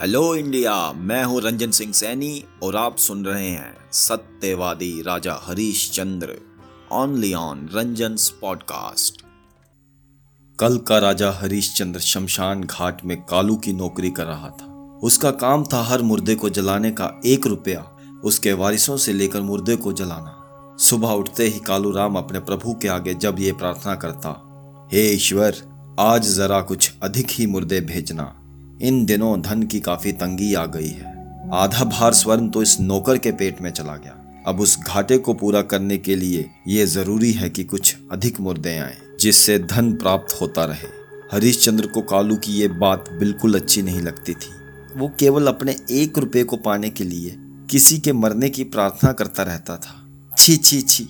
Hello India, मैं हूँ रंजन सिंह सैनी और आप सुन रहे हैं Satyavadi Raja Harish Chandra only on Ranjan podcast कल का राजा हरीश चंद्र शमशान घाट में कालू की नौकरी कर रहा था। उसका काम था हर मुर्दे को जलाने का एक रुपया। उसके वारिसों से लेकर मुर्दे को जलाना। सुबह उठते ही कालू राम अपने प्रभु के आगे जब ये प्रार्थना करता, हे ईश्वर, आज जरा कुछ अधिक ही मुर्दे भेजना। इन दिनों धन की काफ़ी तंगी आ गई है। आधा भार स्वर्ण तो इस नौकर के पेट में चला गया। अब उस घाटे को पूरा करने के लिए ये ज़रूरी है कि कुछ अधिक मुर्दे आए, जिससे धन प्राप्त होता रहे। हरिश्चंद्र को कालू की ये बात बिल्कुल अच्छी नहीं लगती थी। वो केवल अपने एक रुपये को पाने के लिए किसी के मरने की प्रार्थना करता रहता था। छी छी छी,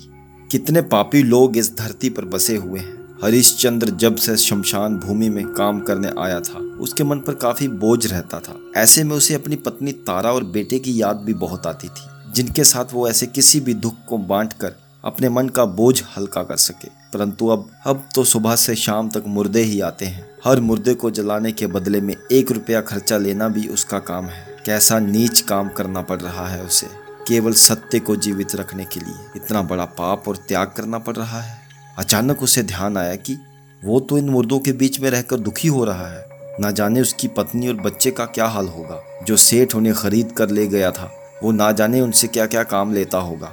कितने पापी लोग इस धरती पर बसे हुए हैं। हरिश्चंद्र जब से शमशान भूमि में काम करने आया था, उसके मन पर काफ़ी बोझ रहता था। ऐसे में उसे अपनी पत्नी तारा और बेटे की याद भी बहुत आती थी, जिनके साथ वो ऐसे किसी भी दुख को बांट कर अपने मन का बोझ हल्का कर सके। परंतु अब अब तो सुबह से शाम तक मुर्दे ही आते हैं। हर मुर्दे को जलाने के बदले में एक रुपया खर्चा लेना भी उसका काम है। कैसा नीच काम करना पड़ रहा है उसे। केवल सत्य को जीवित रखने के लिए इतना बड़ा पाप और त्याग करना पड़ रहा है। अचानक उसे ध्यान आया कि वो तो इन मुर्दों के बीच में रहकर दुखी हो रहा है। ना जाने उसकी पत्नी और बच्चे का क्या हाल होगा। जो सेठ उन्हें खरीद कर ले गया था, वो ना जाने उनसे क्या क्या काम लेता होगा।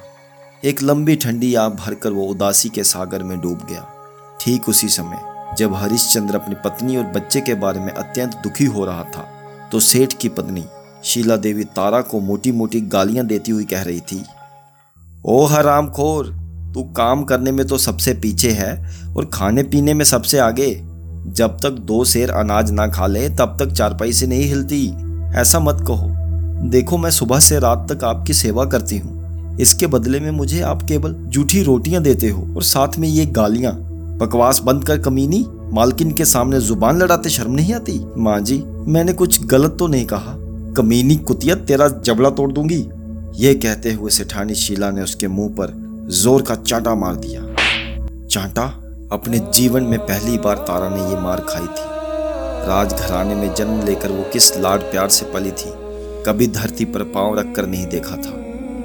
एक लंबी ठंडी आग भरकर वो उदासी के सागर में डूब गया। ठीक उसी समय, जब हरिश्चंद्र अपनी पत्नी और बच्चे के बारे में अत्यंत दुखी हो रहा था तो सेठ की पत्नी, शीला देवी तारा को मोटी मोटी गालियाँ देती हुई कह रही थी ओ हराम खोर तू काम करने में तो सबसे पीछे है और खाने पीने में सबसे आगे। जब तक दो शेर अनाज ना खा ले, तब तक चारपाई से नहीं हिलती। ऐसा मत कहो। देखो, मैं सुबह से रात तक आपकी सेवा करती हूँ। इसके बदले में मुझे आप केवल जूठी रोटियाँ देते हो और साथ में ये गालियाँ। बकवास बंद कर कमीनी। मालकिन के सामने ज़ुबान लड़ाते शर्म नहीं आती? माँ जी, मैंने कुछ गलत तो नहीं कहा। कमीनी कुतिया तेरा जबड़ा तोड़ दूँगी। ये कहते हुए सेठानी शीला ने उसके मुँह पर ज़ोर का चांटा मार दिया। चांटा अपने जीवन में पहली बार तारा ने ये मार खाई थी। राजघराने में जन्म लेकर वो किस लाड प्यार से पली थी, कभी धरती पर पाँव रखकर नहीं देखा था।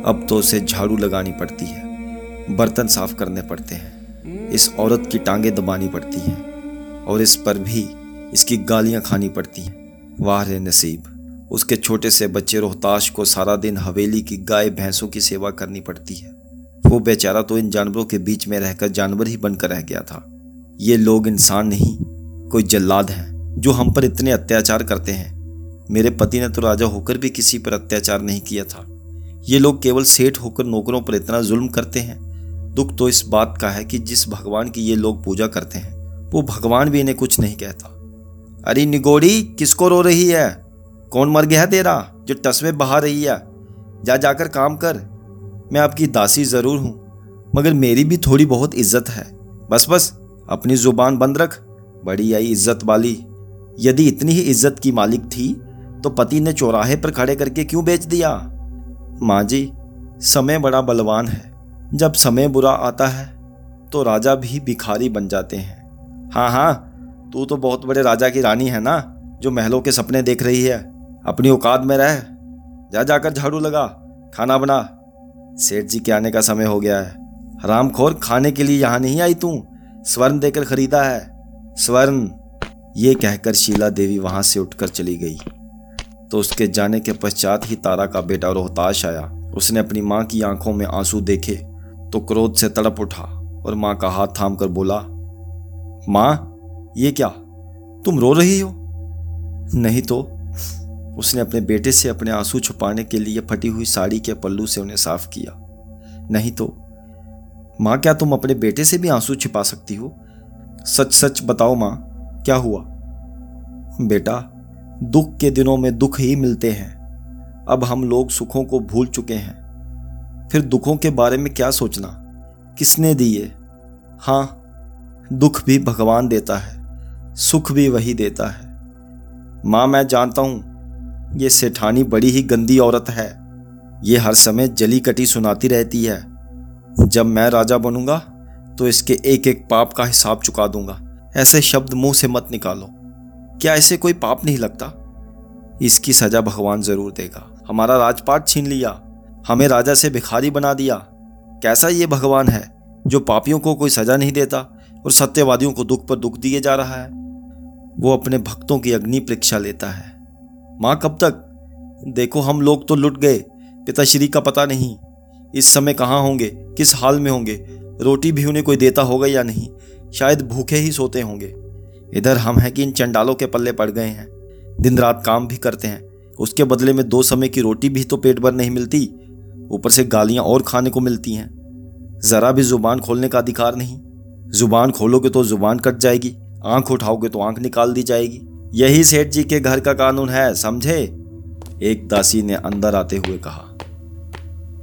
अब तो उसे झाड़ू लगानी पड़ती है, बर्तन साफ़ करने पड़ते हैं, इस औरत की टांगे दबानी पड़ती हैं, और इस पर भी इसकी गालियाँ खानी पड़ती हैं। वाह रे नसीब, उसके छोटे से बच्चे रोहताश को सारा दिन हवेली की गाय भैंसों की सेवा करनी पड़ती है। वो बेचारा तो इन जानवरों के बीच में रहकर जानवर ही बनकर रह गया था। ये लोग इंसान नहीं, कोई जल्लाद हैं, जो हम पर इतने अत्याचार करते हैं। मेरे पति ने तो राजा होकर भी किसी पर अत्याचार नहीं किया था। ये लोग केवल सेठ होकर नौकरों पर इतना जुल्म करते हैं। दुख तो इस बात का है कि जिस भगवान की ये लोग पूजा करते हैं, वो भगवान भी इन्हें कुछ नहीं कहता। अरे निगोड़ी, किसको रो रही है? कौन मर गया है तेरा, जो टसवे बहा रही है? जा, जाकर काम कर। मैं आपकी दासी ज़रूर हूँ, मगर मेरी भी थोड़ी बहुत इज़्ज़त है। बस बस, अपनी ज़ुबान बंद रख, बड़ी आई इज़्ज़त वाली। यदि इतनी ही इज़्ज़त की मालिक थी तो पति ने चौराहे पर खड़े करके क्यों बेच दिया? माँ जी, समय बड़ा बलवान है। जब समय बुरा आता है तो राजा भी भिखारी बन जाते हैं। हाँ हाँ तू तो बहुत बड़े राजा की रानी है ना, जो महलों के सपने देख रही है। अपनी औकात में रह, जा जाकर झाड़ू लगा, खाना बना। सेठ जी के आने का समय हो गया है। हरामखोर खाने के लिए यहाँ नहीं आई तू? स्वर्ण देकर खरीदा है। स्वर्ण, ये कहकर शीला देवी वहाँ से उठकर चली गई। तो उसके जाने के पश्चात ही तारा का बेटा रोहताश आया। उसने अपनी माँ की आँखों में आँसू देखे तो क्रोध से तड़प उठा और माँ का हाथ थाम कर बोला, माँ, ये क्या? तुम रो रही हो? नहीं तो उसने अपने बेटे से अपने आँसू छुपाने के लिए फटी हुई साड़ी के पल्लू से उन्हें साफ़ किया। नहीं तो माँ, क्या तुम अपने बेटे से भी आँसू छिपा सकती हो? सच सच बताओ माँ, क्या हुआ? बेटा, दुख के दिनों में दुख ही मिलते हैं। अब हम लोग सुखों को भूल चुके हैं। फिर दुखों के बारे में क्या सोचना? किसने दिए? हाँ दुख भी भगवान देता है, सुख भी वही देता है। माँ, मैं जानता हूँ ये सेठानी बड़ी ही गंदी औरत है। ये हर समय जली कटी सुनाती रहती है। जब मैं राजा बनूँगा तो इसके एक एक पाप का हिसाब चुका दूँगा। ऐसे शब्द मुँह से मत निकालो। क्या ऐसे कोई पाप नहीं लगता? इसकी सजा भगवान ज़रूर देगा। हमारा राजपाट छीन लिया। हमें राजा से भिखारी बना दिया। कैसा ये भगवान है, जो पापियों को कोई सजा नहीं देता और सत्यवादियों को दुख पर दुख दिए जा रहा है? वो अपने भक्तों की अग्नि परीक्षा लेता है। माँ, कब तक? देखो, हम लोग तो लुट गए। पिताश्री का पता नहीं, इस समय कहाँ होंगे, किस हाल में होंगे, रोटी भी उन्हें कोई देता होगा या नहीं? शायद भूखे ही सोते होंगे। इधर हम हैं कि इन चंडालों के पल्ले पड़ गए हैं। दिन रात काम भी करते हैं। उसके बदले में दो समय की रोटी भी तो पेट भर नहीं मिलती। ऊपर से गालियाँ और खाने को मिलती हैं। जरा भी ज़ुबान खोलने का अधिकार नहीं। ज़ुबान खोलोगे तो ज़ुबान कट जाएगी। आँख उठाओगे तो आँख निकाल दी जाएगी। यही सेठ जी के घर का कानून है, समझे? एक दासी ने अंदर आते हुए कहा,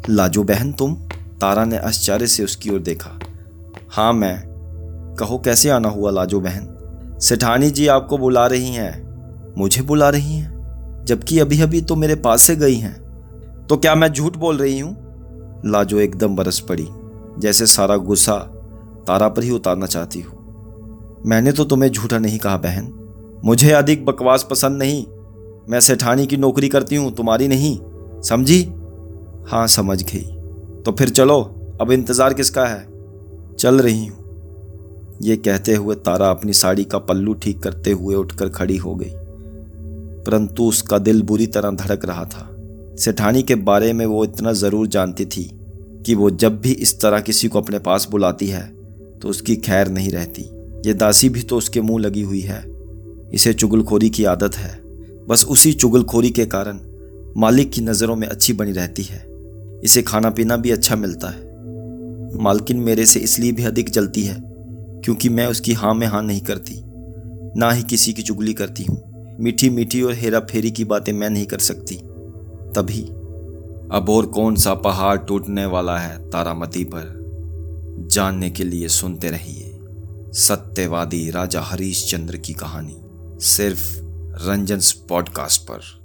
लाजो बहन तुम? तारा ने आश्चर्य से उसकी ओर देखा हाँ मैं। कहो, कैसे आना हुआ, लाजो बहन? सेठानी जी आपको बुला रही हैं। मुझे बुला रही हैं? जबकि अभी अभी तो मेरे पास से गई हैं। तो क्या मैं झूठ बोल रही हूँ? लाजो एकदम बरस पड़ी, जैसे सारा गुस्सा तारा पर ही उतारना चाहती हूँ। मैंने तो तुम्हें झूठा नहीं कहा, बहन। मुझे अधिक बकवास पसंद नहीं। मैं सेठानी की नौकरी करती हूँ, तुम्हारी नहीं। समझी? हाँ समझ गई। तो फिर चलो, अब इंतज़ार किसका है? चल रही हूँ। ये कहते हुए तारा अपनी साड़ी का पल्लू ठीक करते हुए उठकर खड़ी हो गई। परंतु उसका दिल बुरी तरह धड़क रहा था। सेठानी के बारे में वो इतना ज़रूर जानती थी कि वो जब भी इस तरह किसी को अपने पास बुलाती है तो उसकी खैर नहीं रहती। ये दासी भी तो उसके मुँह लगी हुई है। इसे चुगलखोरी की आदत है। बस उसी चुगलखोरी के कारण मालिक की नज़रों में अच्छी बनी रहती है। इसे खाना पीना भी अच्छा मिलता है। मालकिन मेरे से इसलिए भी अधिक जलती है क्योंकि मैं उसकी हाँ में हाँ नहीं करती। ना ही किसी की चुगली करती हूँ। मीठी मीठी और हेरा फेरी की बातें मैं नहीं कर सकती। तभी, अब और कौन सा पहाड़ टूटने वाला है तारामती पर? जानने के लिए सुनते रहिए सत्यवादी राजा हरीश चंद्र की कहानी। सिर्फ़ रंजन पॉडकास्ट पर।